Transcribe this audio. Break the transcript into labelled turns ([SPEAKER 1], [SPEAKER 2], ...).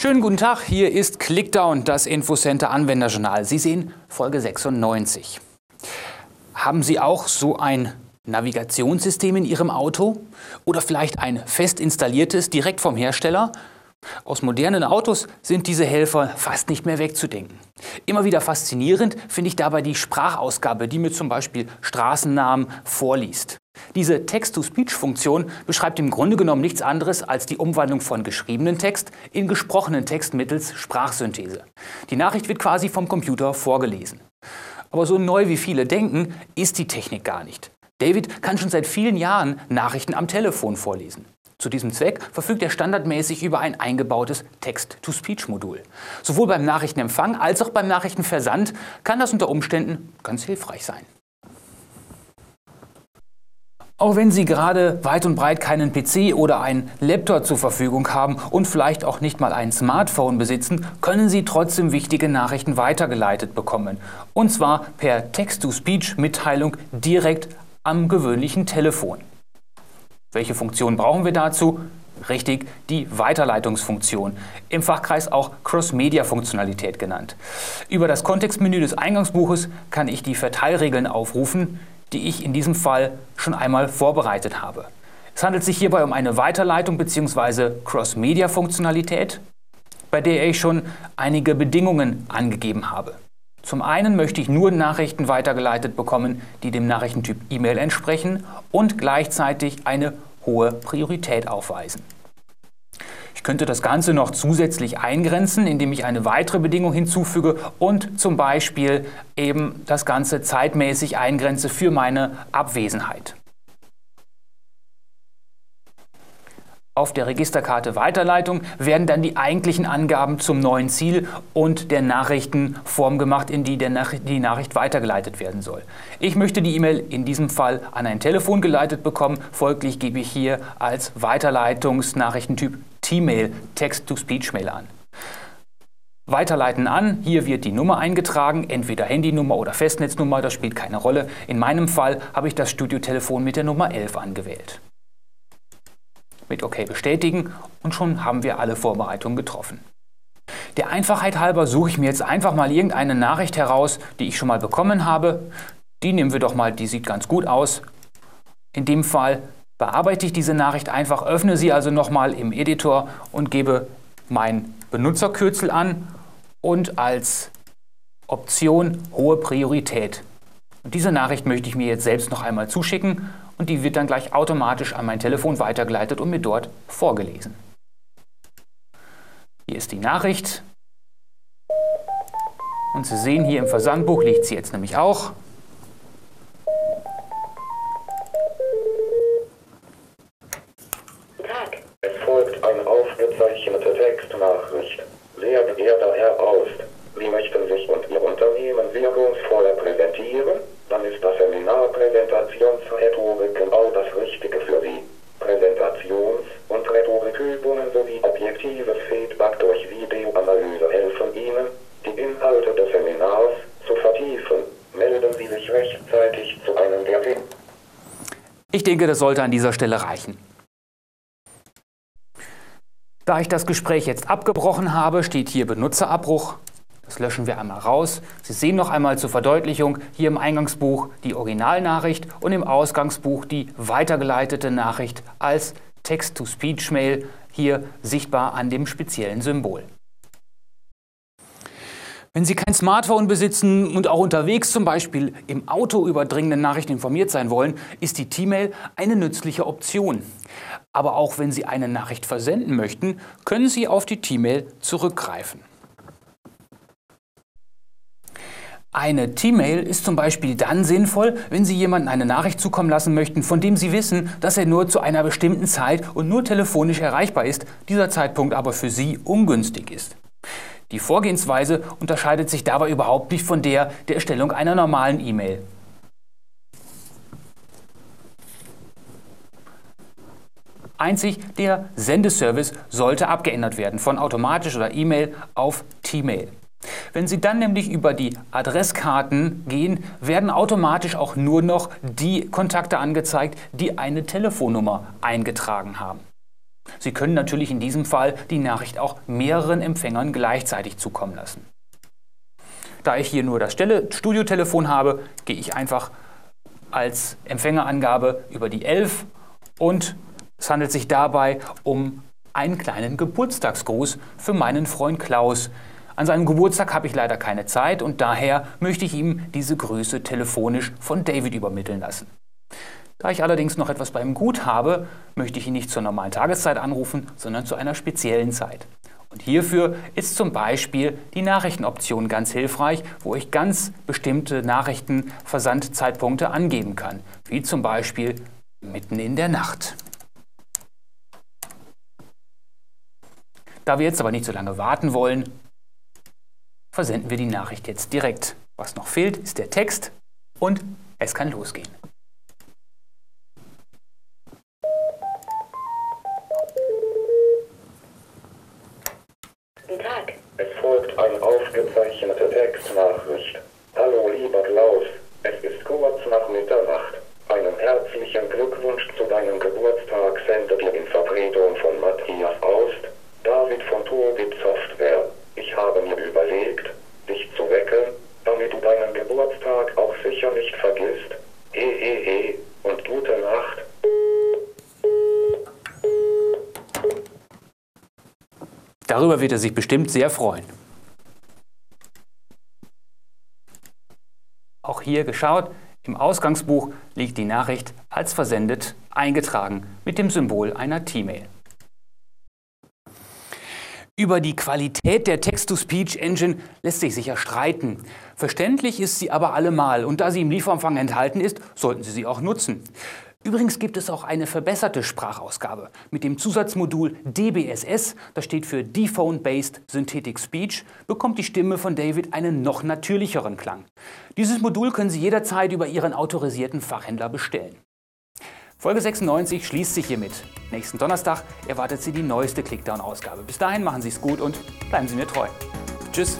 [SPEAKER 1] Schönen guten Tag, hier ist Clickdown, das Infocenter Anwenderjournal. Sie sehen Folge 96. Haben Sie auch so ein Navigationssystem in Ihrem Auto? Oder vielleicht ein fest installiertes direkt vom Hersteller? Aus modernen Autos sind diese Helfer fast nicht mehr wegzudenken. Immer wieder faszinierend finde ich dabei die Sprachausgabe, die mir zum Beispiel Straßennamen vorliest. Diese Text-to-Speech-Funktion beschreibt im Grunde genommen nichts anderes als die Umwandlung von geschriebenen Text in gesprochenen Text mittels Sprachsynthese. Die Nachricht wird quasi vom Computer vorgelesen. Aber so neu wie viele denken, ist die Technik gar nicht. David kann schon seit vielen Jahren Nachrichten am Telefon vorlesen. Zu diesem Zweck verfügt er standardmäßig über ein eingebautes Text-to-Speech-Modul. Sowohl beim Nachrichtenempfang als auch beim Nachrichtenversand kann das unter Umständen ganz hilfreich sein. Auch wenn Sie gerade weit und breit keinen PC oder einen Laptop zur Verfügung haben und vielleicht auch nicht mal ein Smartphone besitzen, können Sie trotzdem wichtige Nachrichten weitergeleitet bekommen. Und zwar per Text-to-Speech-Mitteilung direkt am gewöhnlichen Telefon. Welche Funktion brauchen wir dazu? Richtig, die Weiterleitungsfunktion, im Fachkreis auch Cross-Media-Funktionalität genannt. Über das Kontextmenü des Eingangsbuches kann ich die Verteilregeln aufrufen, die ich in diesem Fall schon einmal vorbereitet habe. Es handelt sich hierbei um eine Weiterleitung bzw. Cross-Media-Funktionalität, bei der ich schon einige Bedingungen angegeben habe. Zum einen möchte ich nur Nachrichten weitergeleitet bekommen, die dem Nachrichtentyp E-Mail entsprechen und gleichzeitig eine hohe Priorität aufweisen. Könnte das Ganze noch zusätzlich eingrenzen, indem ich eine weitere Bedingung hinzufüge und zum Beispiel eben das Ganze zeitmäßig eingrenze für meine Abwesenheit. Auf der Registerkarte Weiterleitung werden dann die eigentlichen Angaben zum neuen Ziel und der Nachrichtenform gemacht, in die Nach die Nachricht weitergeleitet werden soll. Ich möchte die E-Mail in diesem Fall an ein Telefon geleitet bekommen, folglich gebe ich hier als Weiterleitungsnachrichtentyp T-Mail Text-to-Speech-Mail an. Weiterleiten an, hier wird die Nummer eingetragen, entweder Handynummer oder Festnetznummer, das spielt keine Rolle. In meinem Fall habe ich das Studiotelefon mit der Nummer 11 angewählt mit OK bestätigen und schon haben wir alle Vorbereitungen getroffen. Der Einfachheit halber suche ich mir jetzt einfach mal irgendeine Nachricht heraus, die ich schon mal bekommen habe. Die nehmen wir doch mal, die sieht ganz gut aus. In dem Fall bearbeite ich diese Nachricht einfach, öffne sie also nochmal im Editor und gebe mein Benutzerkürzel an und als Option hohe Priorität. Und diese Nachricht möchte ich mir jetzt selbst noch einmal zuschicken und die wird dann gleich automatisch an mein Telefon weitergeleitet und mir dort vorgelesen. Hier ist die Nachricht. Und Sie sehen, hier im Versandbuch liegt sie jetzt nämlich auch.
[SPEAKER 2] Tag. Es folgt eine aufgezeichnete Textnachricht. Sehr geehrter Herr Aust, Sie möchten sich und Ihr Unternehmen wirkungsvoller präsentieren? Dann ist das Präsentationsrhetorik genau das Richtige für Sie. Präsentations- und Rhetorikübungen sowie objektives Feedback durch Videoanalyse helfen Ihnen, die Inhalte des Seminars zu vertiefen. Melden Sie sich rechtzeitig zu einem der Themen.
[SPEAKER 1] Ich denke, das sollte an dieser Stelle reichen. Da ich das Gespräch jetzt abgebrochen habe, steht hier Benutzerabbruch. Das löschen wir einmal raus. Sie sehen noch einmal zur Verdeutlichung hier im Eingangsbuch die Originalnachricht und im Ausgangsbuch die weitergeleitete Nachricht als Text-to-Speech-Mail hier sichtbar an dem speziellen Symbol. Wenn Sie kein Smartphone besitzen und auch unterwegs zum Beispiel im Auto über dringende Nachrichten informiert sein wollen, ist die T-Mail eine nützliche Option. Aber auch wenn Sie eine Nachricht versenden möchten, können Sie auf die T-Mail zurückgreifen. Eine T-Mail ist zum Beispiel dann sinnvoll, wenn Sie jemanden eine Nachricht zukommen lassen möchten, von dem Sie wissen, dass er nur zu einer bestimmten Zeit und nur telefonisch erreichbar ist, dieser Zeitpunkt aber für Sie ungünstig ist. Die Vorgehensweise unterscheidet sich dabei überhaupt nicht von der der Erstellung einer normalen E-Mail. Einzig der Sendeservice sollte abgeändert werden von automatisch oder E-Mail auf T-Mail. Wenn Sie dann nämlich über die Adresskarten gehen, werden automatisch auch nur noch die Kontakte angezeigt, die eine Telefonnummer eingetragen haben. Sie können natürlich in diesem Fall die Nachricht auch mehreren Empfängern gleichzeitig zukommen lassen. Da ich hier nur das Studiotelefon habe, gehe ich einfach als Empfängerangabe über die 11 und es handelt sich dabei um einen kleinen Geburtstagsgruß für meinen Freund Klaus. An seinem Geburtstag habe ich leider keine Zeit und daher möchte ich ihm diese Grüße telefonisch von David übermitteln lassen. Da ich allerdings noch etwas bei ihm gut habe, möchte ich ihn nicht zur normalen Tageszeit anrufen, sondern zu einer speziellen Zeit. Und hierfür ist zum Beispiel die Nachrichtenoption ganz hilfreich, wo ich ganz bestimmte Nachrichtenversandzeitpunkte angeben kann, wie zum Beispiel mitten in der Nacht. Da wir jetzt aber nicht so lange warten wollen, versenden wir die Nachricht jetzt direkt. Was noch fehlt, ist der Text und es kann losgehen.
[SPEAKER 2] Eine aufgezeichnete Textnachricht. Hallo lieber Klaus, es ist kurz nach Mitternacht. Einen herzlichen Glückwunsch zu deinem Geburtstag sendet in Vertretung von Matthias Aust, David von Turbit Software. Ich habe mir überlegt, dich zu wecken, damit du deinen Geburtstag auch sicher nicht vergisst. Hehehe und gute Nacht.
[SPEAKER 1] Darüber wird er sich bestimmt sehr freuen. Auch hier geschaut, im Ausgangsbuch liegt die Nachricht als versendet eingetragen mit dem Symbol einer T-Mail. Über die Qualität der Text-to-Speech-Engine lässt sich sicher streiten. Verständlich ist sie aber allemal und da sie im Lieferumfang enthalten ist, sollten Sie sie auch nutzen. Übrigens gibt es auch eine verbesserte Sprachausgabe mit dem Zusatzmodul DBSS, das steht für Dephone-Based Synthetic Speech, bekommt die Stimme von David einen noch natürlicheren Klang. Dieses Modul können Sie jederzeit über Ihren autorisierten Fachhändler bestellen. Folge 96 schließt sich hiermit. Nächsten Donnerstag erwartet Sie die neueste Clickdown-Ausgabe. Bis dahin machen Sie es gut und bleiben Sie mir treu. Tschüss.